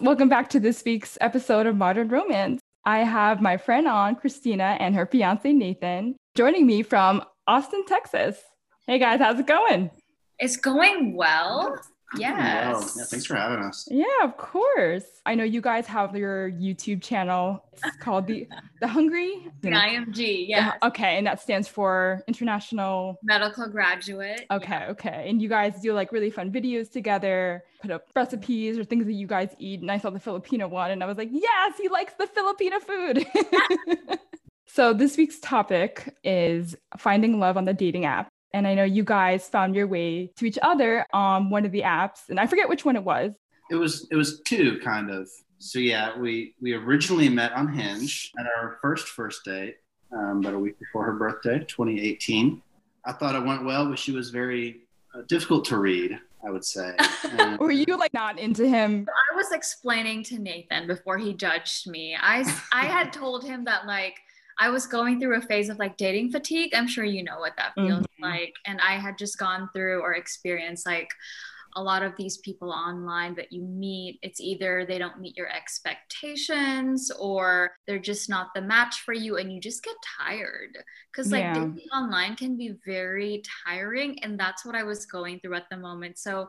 Welcome back to this week's episode of Modern Romance. I have my friend on, Christina, and her fiance, Nathan, joining me from Austin, Texas. Hey guys, how's it going? It's going well. Yes. Wow. Yeah, thanks for having us. Yeah, of course. I know you guys have your YouTube channel. It's called the the Hungry. The IMG, yeah. Okay, and that stands for International Medical Graduate. Okay, yeah. okay. And you guys do like really fun videos together, put up recipes or things that you guys eat. And I saw the Filipino one and I was like, yes, he likes the Filipino food. so this week's topic is finding love on the dating app. And I know you guys found your way to each other on one of the apps, and I forget which one it was. It was it was two kind of. So yeah, we we originally met on Hinge at our first first date, um, about a week before her birthday, 2018. I thought it went well, but she was very uh, difficult to read. I would say. And, Were you like not into him? I was explaining to Nathan before he judged me. I I had told him that like I was going through a phase of like dating fatigue. I'm sure you know what that feels mm-hmm. like. And I had just gone through or experienced like a lot of these people online that you meet, it's either they don't meet your expectations or they're just not the match for you and you just get tired. Because like yeah. dating online can be very tiring. And that's what I was going through at the moment. So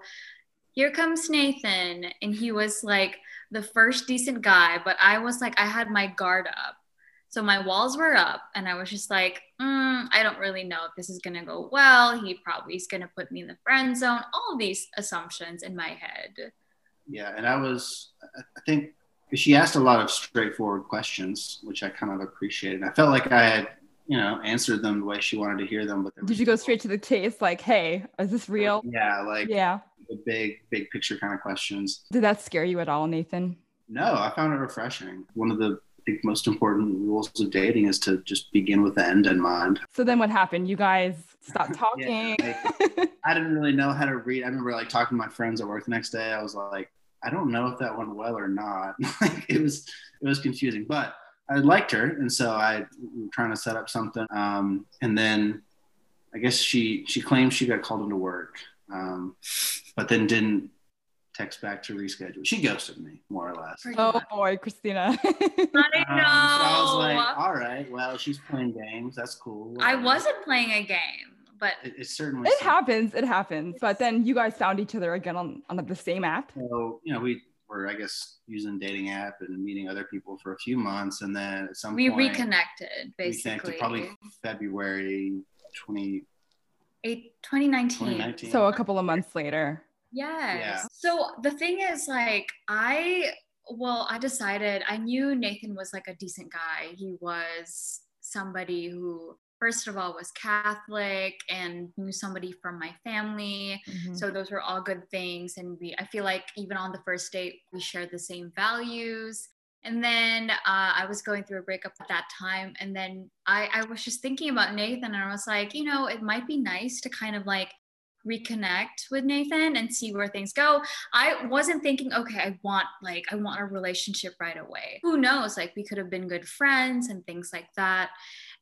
here comes Nathan. And he was like the first decent guy, but I was like, I had my guard up so my walls were up, and I was just like, mm, I don't really know if this is gonna go well. He probably is gonna put me in the friend zone. All these assumptions in my head. Yeah, and I was, I think, she asked a lot of straightforward questions, which I kind of appreciated. I felt like I had, you know, answered them the way she wanted to hear them. But did you go straight to the chase? Like, hey, is this real? Yeah, like yeah, the big, big picture kind of questions. Did that scare you at all, Nathan? No, I found it refreshing. One of the think most important rules of dating is to just begin with the end in mind. So then what happened? You guys stopped talking. yeah, like, I didn't really know how to read. I remember like talking to my friends at work the next day. I was like, I don't know if that went well or not. like it was it was confusing, but I liked her, and so I was trying to set up something. Um, and then I guess she she claimed she got called into work, um, but then didn't text back to reschedule. She ghosted me, more or less. Oh boy, Christina. I know. Um, so I was like, all right, well, she's playing games. That's cool. I wasn't playing a game, but it, it certainly. It happens. It happens. But then you guys found each other again on, on the same app. So you know, we were, I guess, using dating app and meeting other people for a few months, and then at some we point, reconnected. Basically, reconnected probably February 20. 2019. 2019. So a couple of months later. Yes. Yeah. So the thing is, like, I, well, I decided I knew Nathan was like a decent guy. He was somebody who, first of all, was Catholic and knew somebody from my family. Mm-hmm. So those were all good things. And we, I feel like even on the first date, we shared the same values. And then uh, I was going through a breakup at that time. And then I, I was just thinking about Nathan and I was like, you know, it might be nice to kind of like reconnect with Nathan and see where things go. I wasn't thinking, okay, I want like I want a relationship right away. Who knows? Like we could have been good friends and things like that.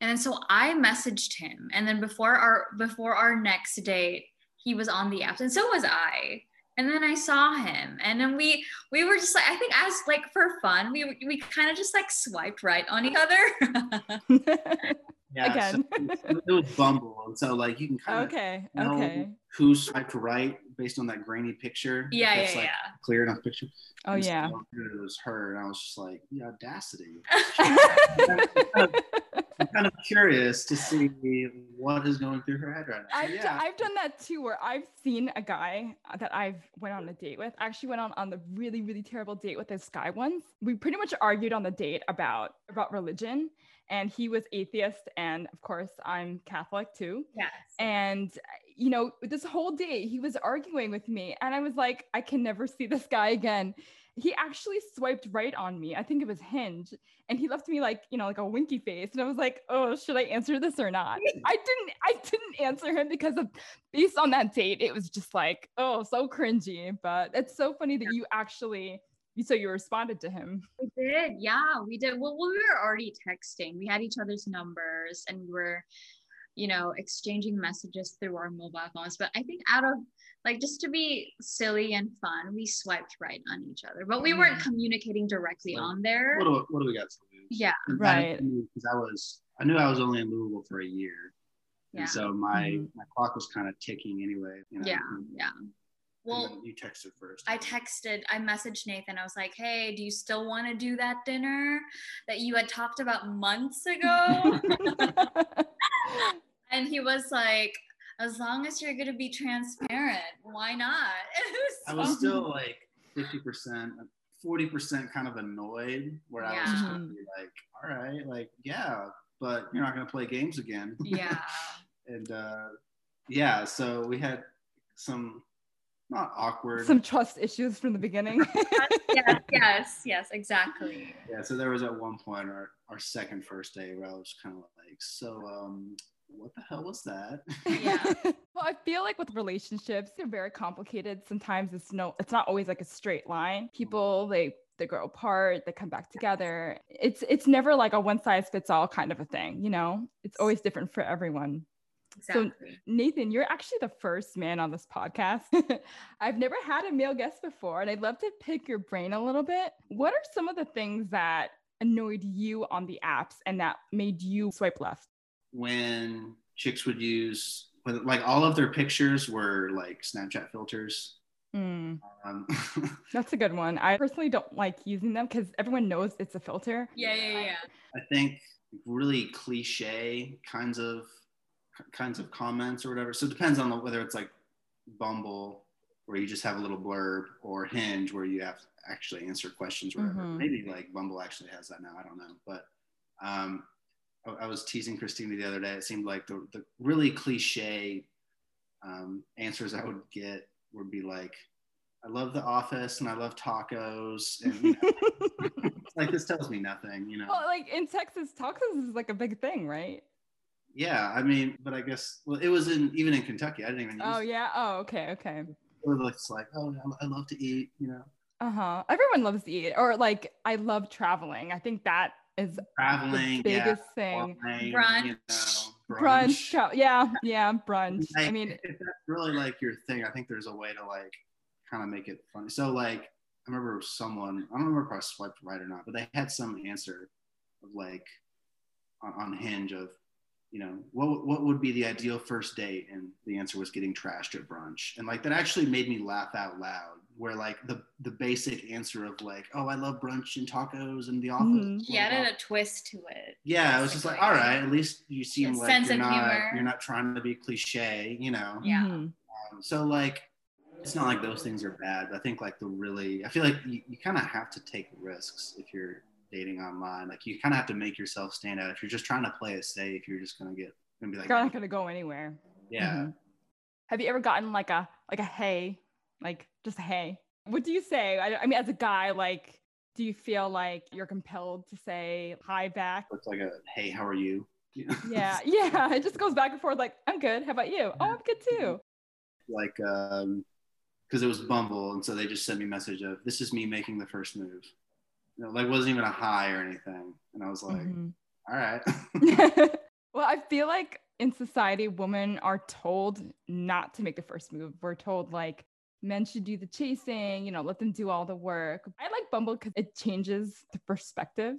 And then so I messaged him. And then before our before our next date, he was on the app. And so was I. And then I saw him. And then we we were just like, I think as like for fun, we we kind of just like swiped right on each other. Yeah, again. So it was Bumble, and so like you can kind of okay, okay, who swiped right based on that grainy picture. Yeah, yeah, like yeah. Clear enough picture. Oh and yeah. So it was her, and I was just like, the audacity. I'm, kind of, I'm kind of curious to see what is going through her head right now. I've, yeah. d- I've done that too, where I've seen a guy uh, that I've went on a date with. I actually went on on the really really terrible date with this guy once. We pretty much argued on the date about about religion and he was atheist and of course i'm catholic too. Yes. And you know this whole day he was arguing with me and i was like i can never see this guy again. He actually swiped right on me. I think it was hinge and he left me like you know like a winky face and i was like oh should i answer this or not? I didn't i didn't answer him because of based on that date it was just like oh so cringy but it's so funny that you actually so you responded to him. We did, yeah, we did. Well, we were already texting. We had each other's numbers, and we were, you know, exchanging messages through our mobile phones. But I think out of like just to be silly and fun, we swiped right on each other, but we weren't communicating directly So, on there. What do, what do we got to lose? Yeah, And Right. Because I was, I knew I was only in Louisville for a year, yeah, and so my Mhm. my clock was kind of ticking anyway. You know? yeah, and- yeah. Well, you texted first. I texted, I messaged Nathan. I was like, hey, do you still want to do that dinner that you had talked about months ago? and he was like, as long as you're going to be transparent, why not? I was still like fifty percent, forty percent kind of annoyed, where I was just gonna be like, all right, like yeah, but you're not gonna play games again. yeah. and uh, yeah, so we had some not awkward. Some trust issues from the beginning. yes, yes, yes, exactly. yeah, so there was at one point our our second first day where I was kind of like, so um, what the hell was that? Yeah. well, I feel like with relationships, they're very complicated. Sometimes it's no, it's not always like a straight line. People they they grow apart, they come back together. It's it's never like a one size fits all kind of a thing, you know? It's always different for everyone. Exactly. Nathan, you're actually the first man on this podcast. I've never had a male guest before, and I'd love to pick your brain a little bit. What are some of the things that annoyed you on the apps and that made you swipe left? when chicks would use, like all of their pictures were like Snapchat filters. Hmm. Um, That's a good one. I personally don't like using them because everyone knows it's a filter. yeah, yeah, yeah. I think really cliche kinds of kinds of comments or whatever. So it depends on the, whether it's like Bumble where you just have a little blurb or Hinge where you have to actually answer questions whatever. Mhm. Maybe like Bumble actually has that now. I don't know, but um, I, I was teasing Christina the other day. It seemed like the, the really cliche um, answers I would get would be like, "I love The Office and I love tacos," and you know, like this tells me nothing, you know. well, like in Texas, tacos is like a big thing, right? Yeah, I mean, but I guess well, it was in even in Kentucky. I didn't even. Use Oh yeah. Oh okay. Okay. It was it's like, oh, I I love to eat. You know, Uh huh. Everyone loves to eat, or like I love traveling. I think that is traveling, the yeah, biggest thing. wine, Brunch. You know, Brunch. tra- yeah. Yeah. Brunch. I mean, if that's really like your thing, I think there's a way to like kind of make it funny. So like, I remember someone, I don't remember if I swiped right or not, but they had some answer of like on, on Hinge of, you know, what what would be the ideal first date, and the answer was getting trashed at brunch, and like that actually made me laugh out loud. Where like the the basic answer of like, oh, I love brunch and tacos and the office. Mhm. He added a twist to it. Yeah, I was just like, all right, at least you seem A like sense you're of not humor. you're not trying to be cliche, you know. Yeah. mhm. Um, so like, it's not like those things are bad. But I think like the really, I feel like you, you kind of have to take risks if you're dating online. Like you kind of have to make yourself stand out. If you're just trying to play it safe, you're just gonna get gonna be like, You're not gonna go anywhere. yeah. Mhm. Have you ever gotten like a like a hey, like just a hey? What do you say? I, I mean, as a guy, like, do you feel like you're compelled to say hi back? It's like a hey, how are you? You? Yeah, yeah. It just goes back and forth. Like, I'm good. How about you? Oh, I'm good too. like um because it was Bumble, and so they just sent me a message of this is me making the first move. You know, like wasn't even a high or anything, and I was like, Mhm. all right. well, I feel like in society, women are told not to make the first move. We're told like men should do the chasing, you know, let them do all the work. I like Bumble because it changes the perspective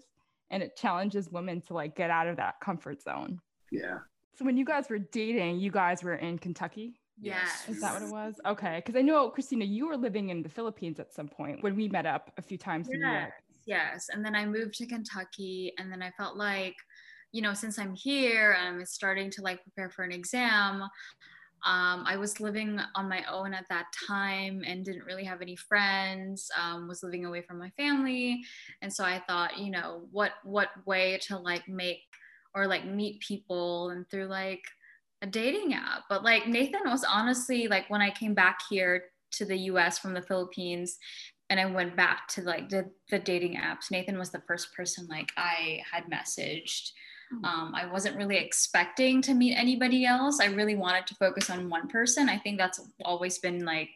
and it challenges women to like get out of that comfort zone. yeah. So when you guys were dating, you guys were in Kentucky. Yes. Is that what it was? Okay. Because I know, Christina, you were living in the Philippines at some point when we met up a few times in New Yes, And then I moved to Kentucky, and then I felt like, you know, since I'm here, I'm starting to like prepare for an exam. Um, I was living on my own at that time and didn't really have any friends. Um, was living away from my family, and so I thought, you know, what what way to like make or like meet people and through like a dating app. But like Nathan was honestly like when I came back here to the US from the Philippines and I went back to like the, the dating apps, Nathan was the first person like I had messaged. Um, I wasn't really expecting to meet anybody else. I really wanted to focus on one person. I think that's always been like,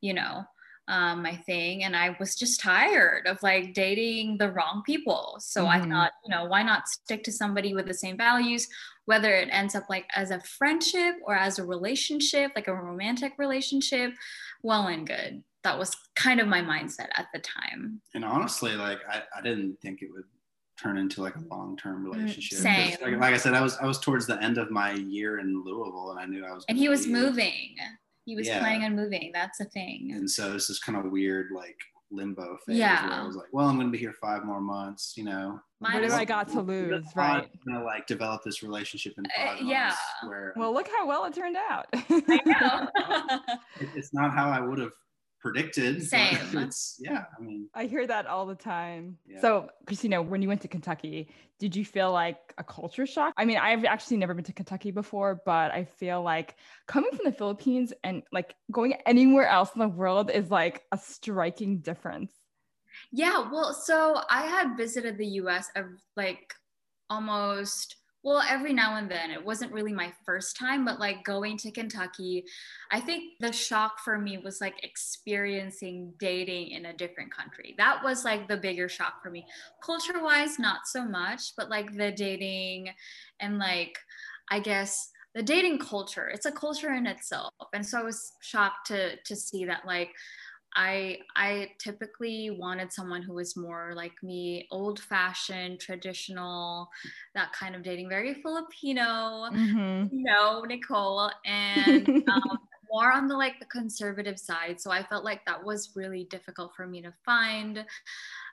you know, um, my thing. And I was just tired of like dating the wrong people. So I Mhm. thought, you know, why not stick to somebody with the same values? whether it ends up like as a friendship or as a relationship, like a romantic relationship, well and good. That was kind of my mindset at the time. And honestly, like I, I didn't think it would turn into like a long-term Mm, relationship. same. Like, like I said, I was I was towards the end of my year in Louisville, and I knew I was. And he was leave. moving. He was Yeah. planning on moving. That's the thing. and so it's this kind of weird like limbo phase yeah. where I was like, well, I'm going to be here five more months, you know. Mine what is- have I got to lose, right? I'm gonna like develop this relationship in Uh, five months. yeah. Where Well, look how well it turned out. I know. it- it's not how I would have predicted. Same. It's yeah. I mean, I hear that all the time. Yeah. So, Christina, when you went to Kentucky, did you feel like a culture shock? I mean, I've actually never been to Kentucky before, but I feel like coming from the Philippines and like going anywhere else in the world is like a striking difference. Yeah, well, so I had visited the US of uh, like almost well every now and then. It wasn't really my first time, but like going to Kentucky, I think the shock for me was like experiencing dating in a different country. That was like the bigger shock for me. Culture-wise, not so much, but like the dating and like I guess the dating culture, it's a culture in itself. And so I was shocked to to see that like I I typically wanted someone who was more like me, old fashioned, traditional, that kind of dating, very Filipino. Mhm. know, Nicole, and um, more on the like the conservative side. So I felt like that was really difficult for me to find.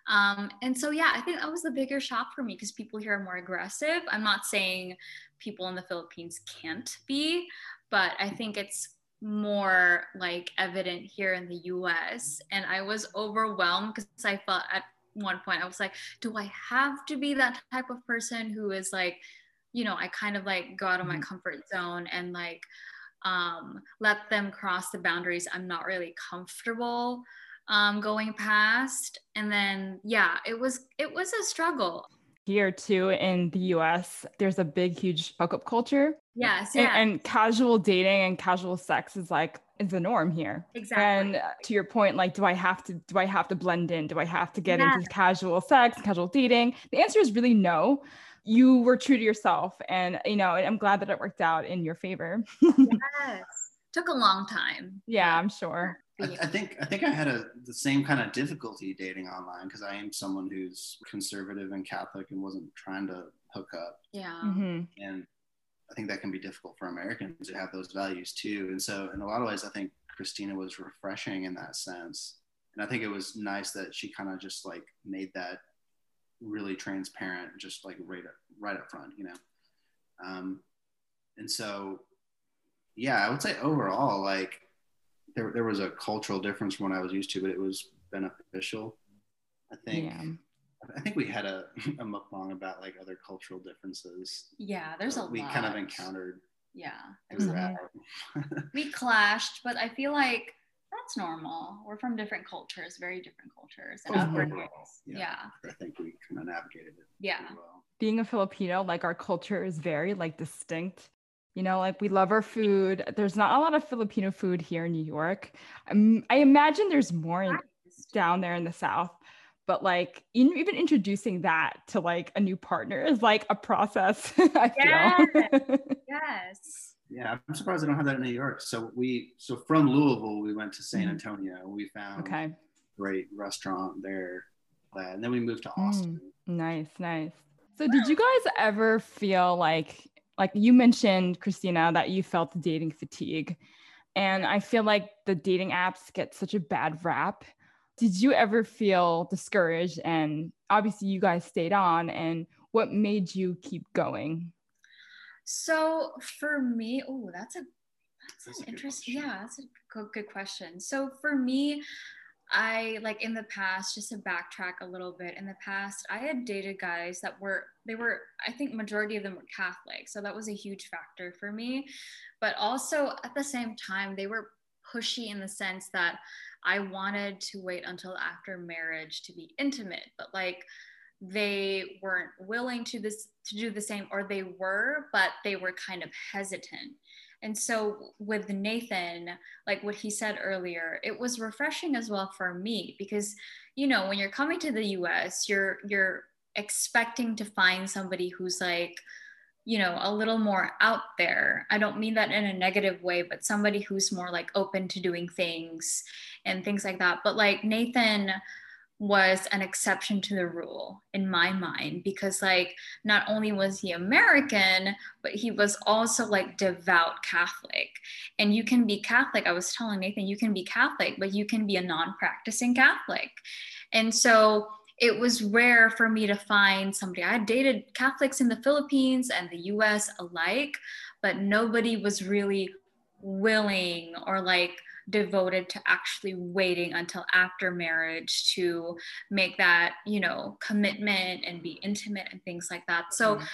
Um, and so yeah, I think that was the bigger shock for me because people here are more aggressive. I'm not saying people in the Philippines can't be, but I think it's more like evident here in the US. And I was overwhelmed because I felt at one point I was like, do I have to be that type of person who is like, you know, I kind of like go out of my Mhm. comfort zone and like um, let them cross the boundaries I'm not really comfortable um, going past. And then yeah, it was it was a struggle. Here too in the US, there's a big, huge hookup culture. Yes, And, yeah, and casual dating and casual sex is like is the norm here. exactly. And uh, to your point, like, do I have to do I have to blend in? Do I have to get Yeah. into casual sex, casual dating? The answer is really no. You were true to yourself, and you know, I'm glad that it worked out in your favor. yes. Took a long time. yeah, I'm sure. I, I think I think I had a the same kind of difficulty dating online because I am someone who's conservative and Catholic and wasn't trying to hook up, Yeah. hmm and I think that can be difficult for Americans to have those values too. And so, in a lot of ways, I think Christina was refreshing in that sense, and I think it was nice that she kind of just like made that really transparent, just like right up right up front, you know. Um, and so, yeah, I would say overall, like there there was a cultural difference from what I was used to, but it was beneficial. I think. Yeah. I think we had a, a mukbang about like other cultural differences. Yeah, there's a we lot. kind of encountered Yeah, there's a We clashed, but I feel like that's normal. We're from different cultures, very different cultures and Oh, upbringings. yeah. Yeah. I think we kind of navigated it Yeah. well. Being a Filipino, like our culture is very like distinct. You know, like we love our food. There's not a lot of Filipino food here in New York. Um, I imagine there's more in, down there in the South. But like in, even introducing that to like a new partner is like a process. I feel. Yes. Yeah, I'm surprised I don't have that in New York. So we, so from Louisville, we went to San Mhm. Antonio. We found okay. a great restaurant there, and then we moved to Mm. Austin. Nice, nice. So did you guys ever feel like like you mentioned Christina that you felt dating fatigue and I feel like the dating apps get such a bad rap. Did you ever feel discouraged and obviously you guys stayed on and what made you keep going? So for me, oh, that's a that's, That's an good interesting. question. Yeah, that's a good, good question. So for me, I like in the past, just to backtrack a little bit. In the past, I had dated guys that were they were I think majority of them were Catholic, so that was a huge factor for me. But also at the same time, they were pushy in the sense that I wanted to wait until after marriage to be intimate, but like they weren't willing to this to do the same or they were but they were kind of hesitant. And so with nathan like what he said earlier it was refreshing as well for me because you know when you're coming to the us you're you're expecting to find somebody who's like you know, a little more out there. I don't mean that in a negative way, but somebody who's more like open to doing things and things like that. But like Nathan was an exception to the rule in my mind because like not only was he American, but he was also like devout Catholic. And you can be Catholic. I was telling Nathan, you can be Catholic, but you can be a non-practicing Catholic. And so it was rare for me to find somebody. I dated Catholics in the Philippines and the US alike, but nobody was really willing or like devoted to actually waiting until after marriage to make that, you know, commitment and be intimate and things like that. So mm-hmm.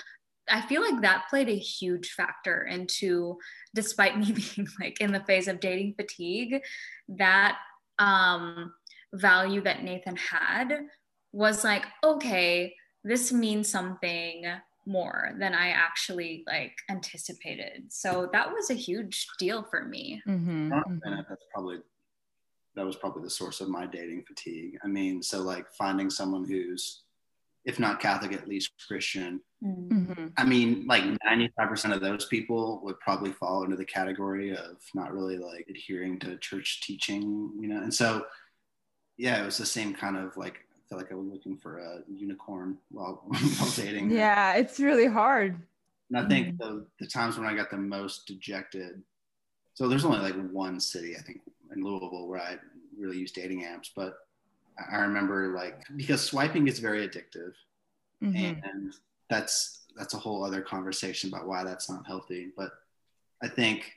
I feel like that played a huge factor into, despite me being like in the phase of dating fatigue, that um, value that Nathan had was like, okay, this means something more than I actually like anticipated. So that was a huge deal for me. Mm-hmm. mm-hmm. That's probably that was probably the source of my dating fatigue. I mean, so like finding someone who's if not Catholic, at least Christian. Mm-hmm. I mean, like 95% of those people would probably fall into the category of not really like adhering to church teaching, you know? And so, yeah, it was the same kind of like feel like I was looking for a unicorn while, while dating. Yeah, it's really hard. And I think mm the, the times when I got the most dejected, so there's only like one city, I think, in Louisville where I really use dating apps, but I remember like because swiping is very addictive, mm-hmm. and that's that's a whole other conversation about why that's not healthy. But I think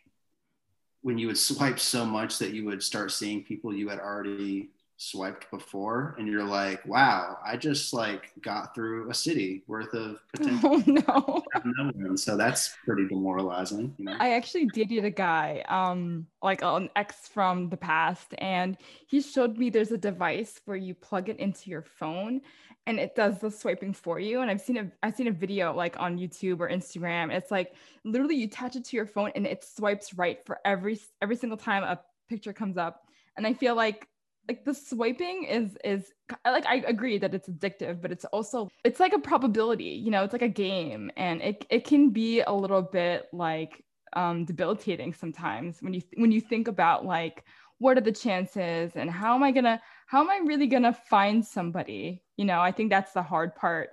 when you would swipe so much that you would start seeing people you had already swiped before and you're like wow i just like got through a city worth of potential oh, no so that's pretty demoralizing you know? i actually dated a guy um like an ex from the past and he showed me there's a device where you plug it into your phone and it does the swiping for you and i've seen a i've seen a video like on youtube or instagram. It's like literally you attach it to your phone and it swipes right for every every single time a picture comes up and i feel like like the swiping is is like I agree that it's addictive, but it's also it's like a probability, you know, it's like a game and it it can be a little bit like um debilitating sometimes when you when you think about like what are the chances and how am I gonna how am I really gonna find somebody? You know, I think that's the hard part.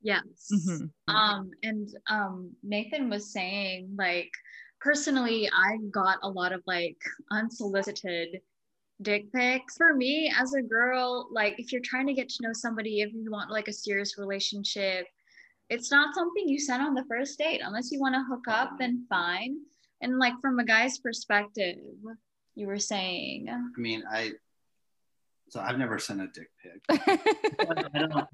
Yes. Mm-hmm. Um and um Nathan was saying like personally I got a lot of like unsolicited dick pics. For me, as a girl, like if you're trying to get to know somebody, if you want like a serious relationship, it's not something you send on the first date unless you want to hook up, then fine. And like from a guy's perspective, you were saying. I mean, I so I've never sent a dick pic. I,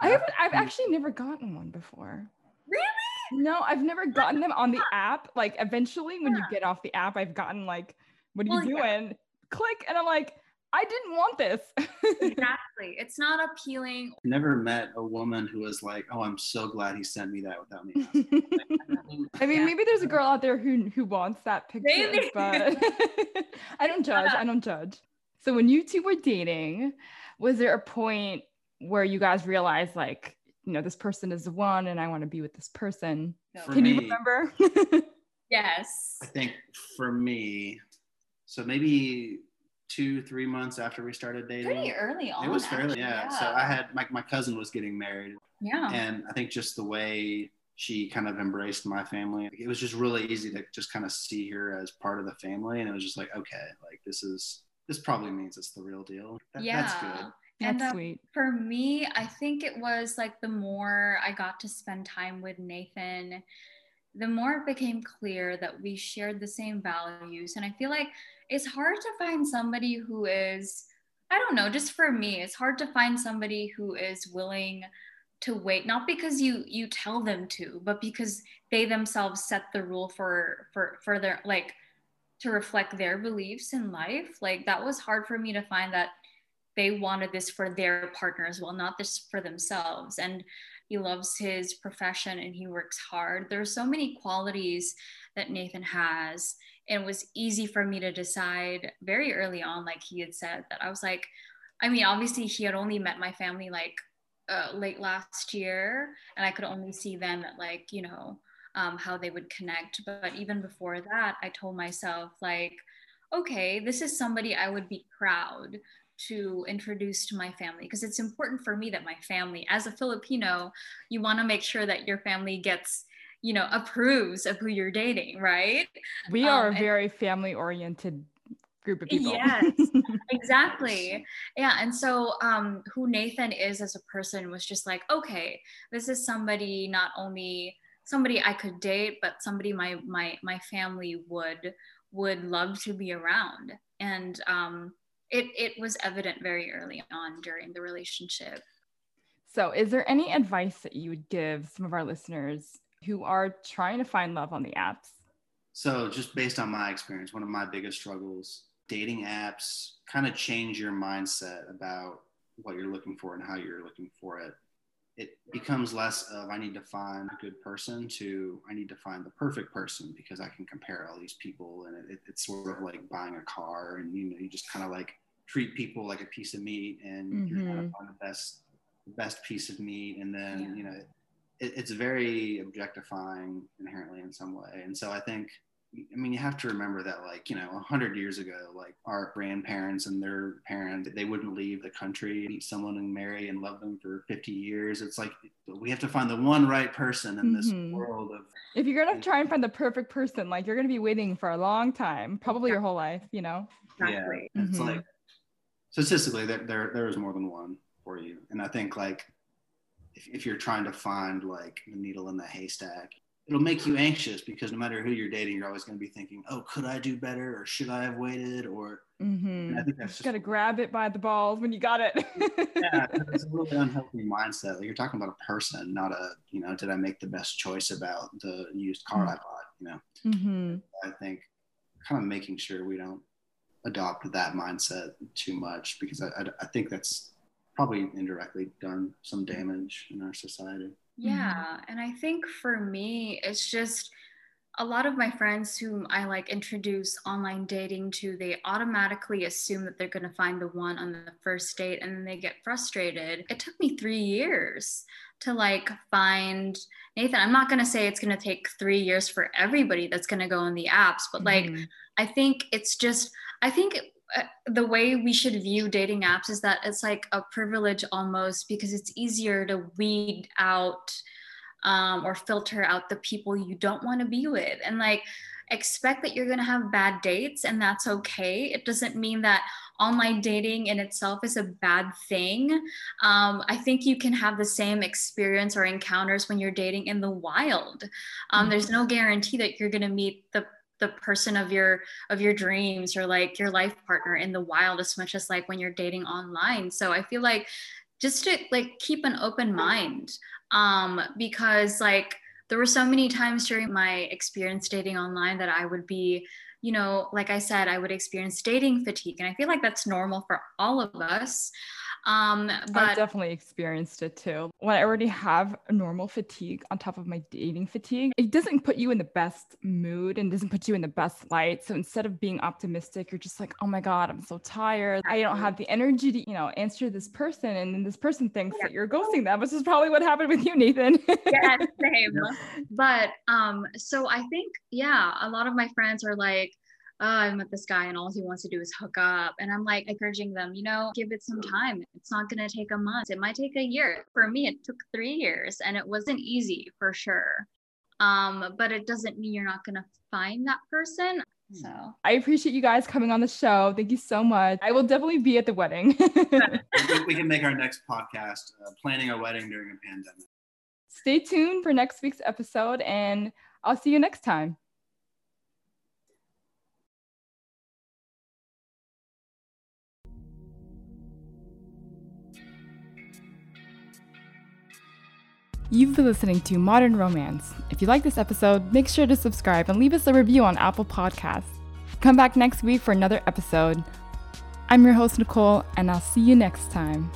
I have I've actually never gotten one before. Really? No, I've never gotten them on the app. Like eventually when you get off the app, I've gotten like, what are well, you doing? Yeah click and i'm like i didn't want this. Exactly. It's not appealing. I never met a woman who was like oh i'm so glad he sent me that without me i mean yeah. maybe there's a girl out there who who wants that picture maybe. but i don't judge i don't judge. So when you two were dating was there a point where you guys realized like you know this person is the one and i want to be with this person? No. can me, you remember? Yes. I think for me so maybe two, three months after we started dating. Pretty early on. It was fairly, yeah. yeah. So I had my, my cousin was getting married. Yeah. And I think just the way she kind of embraced my family, it was just really easy to just kind of see her as part of the family. And it was just like, okay, like this is, this probably means it's the real deal. That, yeah. That's good. That's and uh, sweet. For me, I think it was like the more I got to spend time with Nathan, the more it became clear that we shared the same values. And I feel like it's hard to find somebody who is, I don't know, just for me, it's hard to find somebody who is willing to wait, not because you you tell them to, but because they themselves set the rule for for for their like to reflect their beliefs in life. Like that was hard for me to find that they wanted this for their partner as well, not just for themselves. And he loves his profession and he works hard. There are so many qualities that Nathan has. And it was easy for me to decide very early on, like he had said, that I was like, I mean, obviously, he had only met my family like uh, late last year, and I could only see them at like, you know, um, how they would connect. But even before that, I told myself, like, okay, this is somebody I would be proud to introduce to my family because it's important for me that my family, as a Filipino, you want to make sure that your family gets you know approves of who you're dating right? We are um, a very family oriented group of people. Yes exactly. Yeah and so um who nathan is as a person was just like okay this is somebody not only somebody i could date but somebody my my my family would would love to be around. And um it it was evident very early on during the relationship so is there any advice that you would give some of our listeners who are trying to find love on the apps? So, just based on my experience, one of my biggest struggles, dating apps kind of change your mindset about what you're looking for and how you're looking for it. It becomes less of I need to find a good person to I need to find the perfect person because I can compare all these people and it, it's sort of like buying a car and you know you just kind of like treat people like a piece of meat and mm-hmm. you're trying to find the best the best piece of meat and then yeah. you know it, it's very objectifying inherently in some way. And so I think, I mean, you have to remember that, like, you know, 100 years ago, like our grandparents and their parents, they wouldn't leave the country, meet someone and marry and love them for 50 years. It's like we have to find the one right person in this mm-hmm. world of. If you're going to try and find the perfect person, like, you're going to be waiting for a long time, probably your whole life, you know? Exactly. Yeah. Mm-hmm. like, statistically, there, there, there is more than one for you. And I think, like, if, if you're trying to find like the needle in the haystack it'll make you anxious because no matter who you're dating you're always going to be thinking oh could i do better or should i have waited or mm-hmm. i think that's just got to grab it by the balls when you got it yeah it's a really unhealthy mindset like you're talking about a person not a you know did i make the best choice about the used car mm-hmm. i bought you know mm-hmm. i think kind of making sure we don't adopt that mindset too much because I, I, I think that's probably indirectly done some damage in our society. Yeah. Mm-hmm. And I think for me, it's just a lot of my friends whom I like introduce online dating to, they automatically assume that they're going to find the one on the first date and then they get frustrated. It took me three years to like find Nathan. I'm not going to say it's going to take three years for everybody that's going to go on the apps, but like, mm-hmm. I think it's just, I think uh, the way we should view dating apps is that it's like a privilege almost because it's easier to weed out um, or filter out the people you don't want to be with. And like expect that you're going to have bad dates and that's okay. It doesn't mean that online dating in itself is a bad thing. Um, i think you can have the same experience or encounters when you're dating in the wild. Um, mm-hmm. there's no guarantee that you're going to meet the the person of your of your dreams or like your life partner in the wild as much as like when you're dating online. So i feel like just to like keep an open mind um because like there were so many times during my experience dating online that i would be you know like i said i would experience dating fatigue. And i feel like that's normal for all of us um, but I definitely experienced it too. When I already have a normal fatigue on top of my dating fatigue, it doesn't put you in the best mood and doesn't put you in the best light. So instead of being optimistic, you're just like, oh my God, I'm so tired. I don't have the energy to, you know, answer this person. And then this person thinks yeah. that you're ghosting them, which is probably what happened with you, Nathan. yeah, same. But um, so I think, yeah, a lot of my friends are like, oh, I met this guy and all he wants to do is hook up. And I'm like encouraging them, you know, give it some time. It's not going to take a month. It might take a year. For me, it took three years and it wasn't easy for sure. Um, but it doesn't mean you're not going to find that person. So I appreciate you guys coming on the show. Thank you so much. I will definitely be at the wedding. we can make our next podcast uh, planning a wedding during a pandemic. Stay tuned for next week's episode, and I'll see you next time. You've been listening to Modern Romance. If you like this episode, make sure to subscribe and leave us a review on Apple Podcasts. Come back next week for another episode. I'm your host, Nicole, and I'll see you next time.